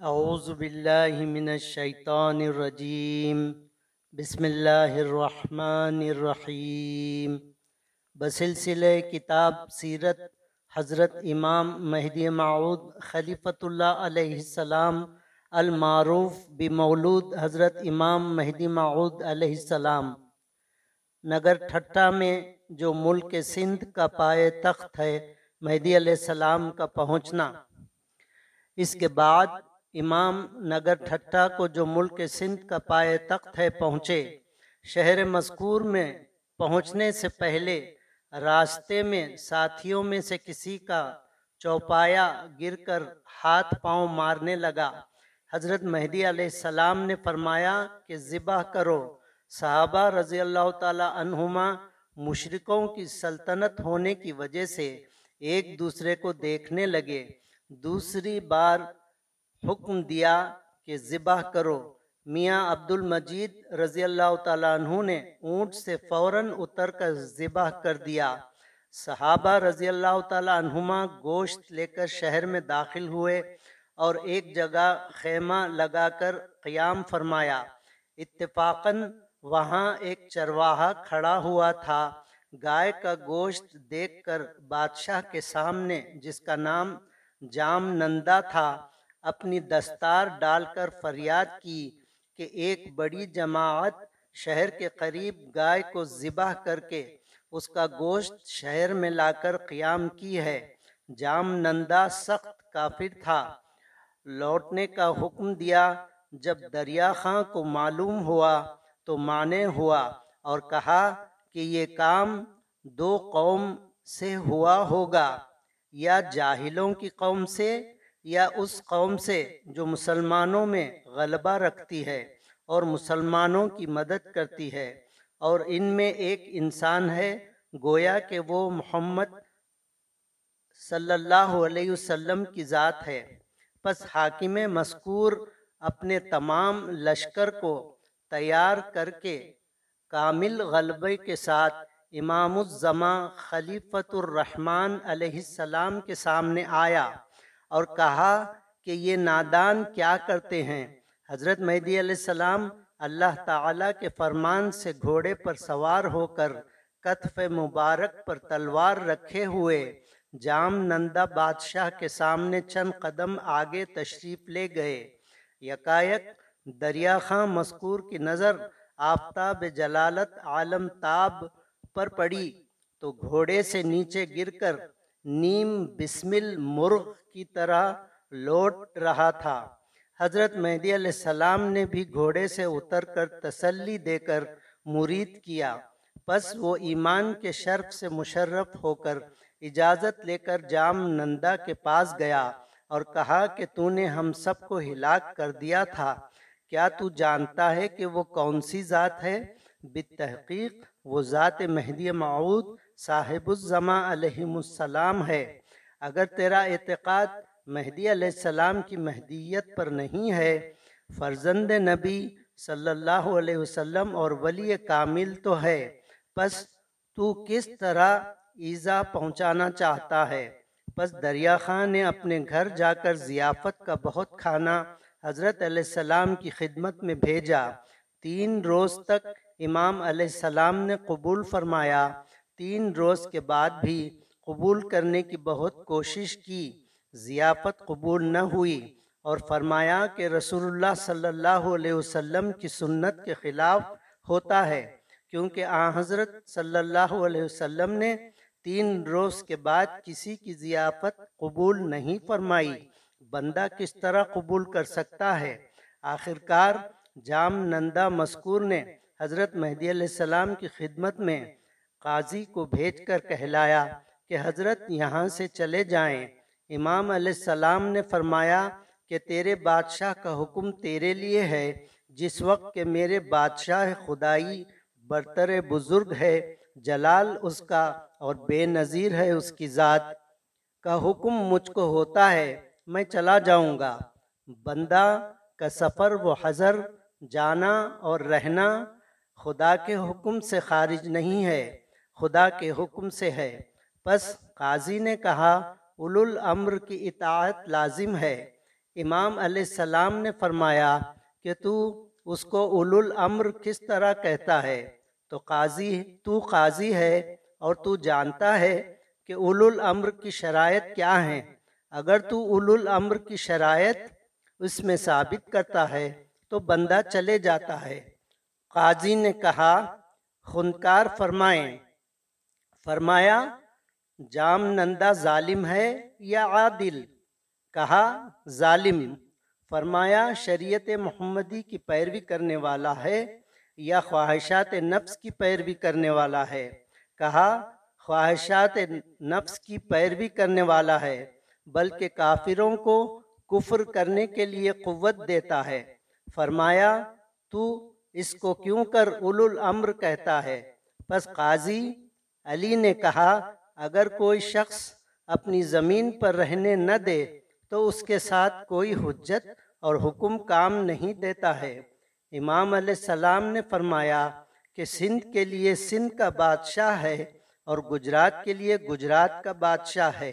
اعوذ باللہ من الشیطان الرجیم۔ بسم اللہ الرحمن الرحیم۔ بسلسلہ کتاب سیرت حضرت امام مہدی معود خلیفۃ اللہ علیہ السلام المعروف بمولود حضرت امام مہدی معود علیہ السلام۔ نگر ٹھٹا میں جو ملک سندھ کا پائے تخت ہے، مہدی علیہ السلام کا پہنچنا۔ اس کے بعد امام نگر ٹھٹا کو جو ملک سندھ کا پائے تخت ہے پہنچے، شہر مذکور میں پہنچنے سے پہلے راستے میں ساتھیوں میں سے کسی کا چوپایا گر کر ہاتھ پاؤں مارنے لگا۔ حضرت مہدی علیہ السلام نے فرمایا کہ ذبح کرو۔ صحابہ رضی اللہ تعالی عنہما مشرقوں کی سلطنت ہونے کی وجہ سے ایک دوسرے کو دیکھنے لگے۔ دوسری بار حکم دیا کہ ذبح کرو۔ میاں عبد المجید رضی اللہ تعالیٰ عنہ نے اونٹ سے فوراً اتر کر ذبح کر دیا۔ صحابہ رضی اللہ تعالیٰ عنہما گوشت لے کر شہر میں داخل ہوئے اور ایک جگہ خیمہ لگا کر قیام فرمایا۔ اتفاقاً وہاں ایک چرواہا کھڑا ہوا تھا۔ گائے کا گوشت دیکھ کر بادشاہ کے سامنے، جس کا نام جام نندا تھا اپنی دستار ڈال کر فریاد کی کہ ایک بڑی جماعت شہر کے قریب گائے کو ذبح کر کے اس کا گوشت شہر میں لا کر قیام کی ہے۔ جام نندا سخت کافر تھا۔ لوٹنے کا حکم دیا۔ جب دریا خاں کو معلوم ہوا تو مانے ہوا اور کہا کہ یہ کام دو قوم سے ہوا ہوگا۔ یا جاہلوں کی قوم سے؟ یا اس قوم سے جو مسلمانوں میں غلبہ رکھتی ہے اور مسلمانوں کی مدد کرتی ہے اور ان میں ایک انسان ہے، گویا کہ وہ محمد صلی اللہ علیہ وسلم کی ذات ہے۔ پس حاکم مذکور اپنے تمام لشکر کو تیار کر کے کامل غلبے کے ساتھ امام الزماں خلیفۃ الرحمن علیہ السلام کے سامنے آیا۔ اور کہا کہ یہ نادان کیا کرتے ہیں؟ حضرت مہدی علیہ السلام اللہ تعالیٰ کے فرمان سے گھوڑے پر سوار ہو کر کتف مبارک پر تلوار رکھے ہوئے جام نندا بادشاہ کے سامنے چند قدم آگے تشریف لے گئے۔ یکایک دریا خاں مذکور کی نظر آفتاب جلالت عالم تاب پر پڑی تو گھوڑے سے نیچے گر کر نیم بسمل مرغ کی طرح لوٹ رہا تھا۔ حضرت مہدی علیہ السلام نے بھی گھوڑے سے اتر کر تسلی دے کر مرید کیا۔ پس وہ ایمان کے شرف سے مشرف ہو کر اجازت لے کر جام نندا کے پاس گیا اور کہا کہ تو نے ہم سب کو ہلاک کر دیا تھا۔ کیا تو جانتا ہے کہ وہ کون سی ذات ہے؟ بالتحقیق وہ ذات مہدی معود صاحب الزماں علیہ السلام ہے۔ اگر تیرا اعتقاد مہدی علیہ السلام کی مہدیت پر نہیں ہے، فرزند نبی صلی اللہ علیہ وسلم اور ولی کامل تو ہے۔ پس تو کس طرح ایزا پہنچانا چاہتا ہے؟ پس دریا خان نے اپنے گھر جا کر ضیافت کا بہت کھانا حضرت علیہ السلام کی خدمت میں بھیجا۔ تین روز تک امام علیہ السلام نے قبول فرمایا۔ تین روز کے بعد بھی قبول کرنے کی بہت کوشش کی۔ ضیافت قبول نہ ہوئی اور فرمایا کہ رسول اللہ صلی اللہ علیہ وسلم کی سنت کے خلاف ہوتا ہے، کیونکہ آ حضرت صلی اللہ علیہ وسلم نے تین روز کے بعد کسی کی ضیافت قبول نہیں فرمائی۔ بندہ کس طرح قبول کر سکتا ہے؟ آخرکار جام نندا مذکور نے حضرت مہدی علیہ السلام کی خدمت میں قاضی کو بھیج کر کہلایا کہ حضرت یہاں سے چلے جائیں۔ امام علیہ السلام نے فرمایا کہ تیرے بادشاہ کا حکم تیرے لیے ہے، جس وقت کہ میرے بادشاہ خدائی برتر بزرگ ہے، جلال اس کا اور بے نظیر ہے اس کی ذات کا حکم مجھ کو ہوتا ہے، میں چلا جاؤں گا۔ بندہ کا سفر و حضر، جانا اور رہنا خدا کے حکم سے خارج نہیں ہے۔ خدا کے حکم سے ہے۔ پس قاضی نے کہا اول الامر کی اطاعت لازم ہے۔ امام علیہ السلام نے فرمایا کہ تو اس کو اولو الامر کس طرح کہتا ہے؟ تو قاضی تو قاضی ہے اور تو جانتا ہے کہ اولو الامر کی شرائط کیا ہیں۔ اگر تو اولو الامر کی شرائط اس میں ثابت کرتا ہے، تو بندہ چلے جاتا ہے۔ قاضی نے کہا، خنکار فرمائیں۔ فرمایا، جام نندہ ظالم ہے یا عادل؟ کہا، ظالم۔ فرمایا، شریعت محمدی کی پیروی کرنے والا ہے یا خواہشات نفس کی پیروی کرنے والا ہے؟ کہا، خواہشات نفس کی پیروی کرنے والا ہے، بلکہ کافروں کو کفر کرنے کے لیے قوت دیتا ہے۔ فرمایا، تو اس کو کیوں کر اولو الامر کہتا ہے؟ پس قاضی علی نے کہا، اگر کوئی شخص اپنی زمین پر رہنے نہ دے، تو اس کے ساتھ کوئی حجت اور حکم کام نہیں دیتا ہے. امام علیہ السلام نے فرمایا کہ سندھ کے لیے سندھ کا بادشاہ ہے اور گجرات کے لیے گجرات کا بادشاہ ہے،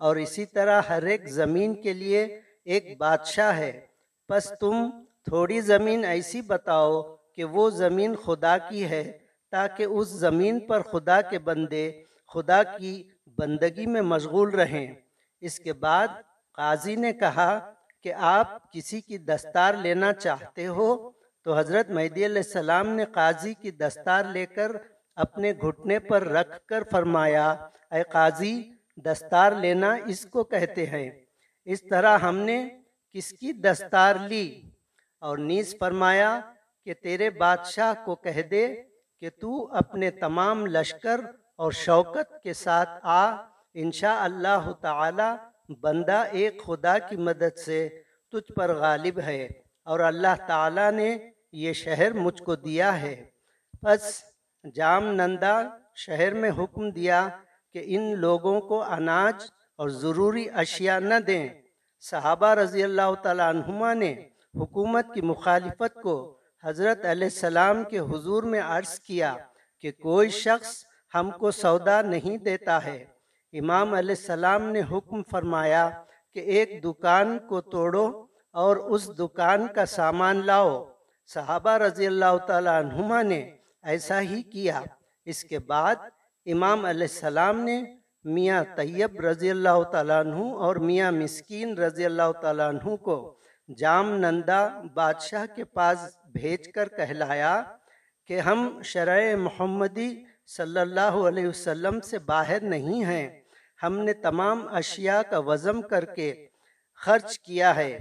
اور اسی طرح ہر ایک زمین کے لیے ایک بادشاہ ہے۔ پس تم تھوڑی زمین ایسی بتاؤ کہ وہ زمین خدا کی ہے۔ تاکہ اس زمین پر خدا کے بندے خدا کی بندگی میں مشغول رہیں۔ اس کے بعد قاضی نے کہا کہ آپ کسی کی دستار لینا چاہتے ہو؟ تو حضرت مہدی علیہ السلام نے قاضی کی دستار لے کر اپنے گھٹنے پر رکھ کر فرمایا، اے قاضی، دستار لینا اس کو کہتے ہیں۔ اس طرح ہم نے کس کی دستار لی؟ اور نیز فرمایا کہ تیرے بادشاہ کو کہہ دے کہ تو اپنے تمام لشکر اور شوکت کے ساتھ آ انشاء اللہ تعالی، بندہ ایک خدا کی مدد سے تجھ پر غالب ہے اور اللہ تعالیٰ نے یہ شہر مجھ کو دیا ہے۔ پس جام نندا شہر میں حکم دیا کہ ان لوگوں کو اناج اور ضروری اشیاء نہ دیں۔ صحابہ رضی اللہ تعالیٰ عنہما نے حکومت کی مخالفت کو حضرت علیہ السلام کے حضور میں عرض کیا کہ کوئی شخص ہم کو سودا نہیں دیتا ہے۔ امام علیہ السلام نے حکم فرمایا کہ ایک دکان کو توڑو اور اس دکان کا سامان لاؤ۔ صحابہ رضی اللہ تعالیٰ عنہما نے ایسا ہی کیا۔ اس کے بعد امام علیہ السلام نے میاں طیب رضی اللہ تعالیٰ عنہ اور میاں مسکین رضی اللہ تعالیٰ عنہ کو جام نندا بادشاہ کے پاس بھیج کر کہلایا کہ ہم شرع محمدی صلی اللہ علیہ وسلم سے باہر نہیں ہیں۔ ہم نے تمام اشیاء کا وزم کر کے خرچ کیا ہے۔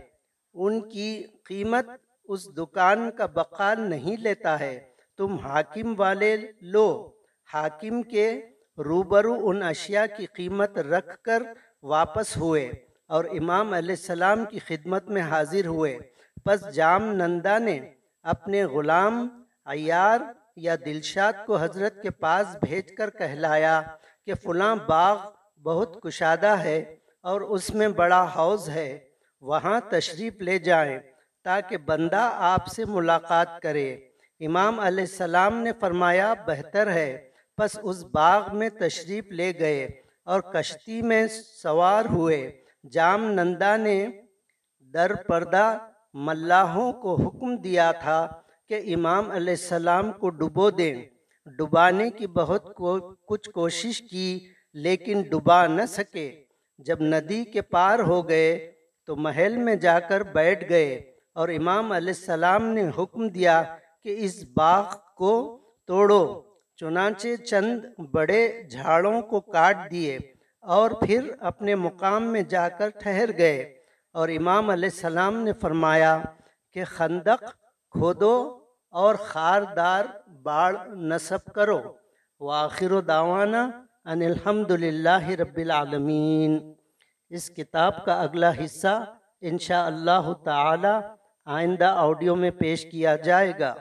ان کی قیمت اس دکان کا بقال نہیں لیتا ہے۔ تم حاکم والے لو۔ حاکم کے روبرو ان اشیاء کی قیمت رکھ کر واپس ہوئے۔ اور امام علیہ السلام کی خدمت میں حاضر ہوئے۔ پس جام نندا نے اپنے غلام عیار یا دلشاد کو حضرت کے پاس بھیج کر کہلایا کہ فلاں باغ بہت کشادہ ہے اور اس میں بڑا حوض ہے، وہاں تشریف لے جائیں تاکہ بندہ آپ سے ملاقات کرے۔ امام علیہ السلام نے فرمایا، بہتر ہے۔ پس اس باغ میں تشریف لے گئے اور کشتی میں سوار ہوئے۔ جام نندا نے در پردہ ملاحوں کو حکم دیا تھا کہ امام علیہ السلام کو ڈبو دیں۔ ڈبانے کی بہت کچھ کوشش کی، لیکن ڈبا نہ سکے۔ جب ندی کے پار ہو گئے تو محل میں جا کر بیٹھ گئے اور امام علیہ السلام نے حکم دیا کہ اس باغ کو توڑو۔ چنانچہ چند بڑے جھاڑوں کو کاٹ دیے۔ اور پھر اپنے مقام میں جا کر ٹھہر گئے اور امام علیہ السلام نے فرمایا کہ خندق، کھودو اور خاردار باڑ نصب کرو۔ وآخر و دعوانا ان الحمد للہ رب العالمین۔ اس کتاب کا اگلا حصہ انشاء اللہ تعالی آئندہ آڈیو میں پیش کیا جائے گا۔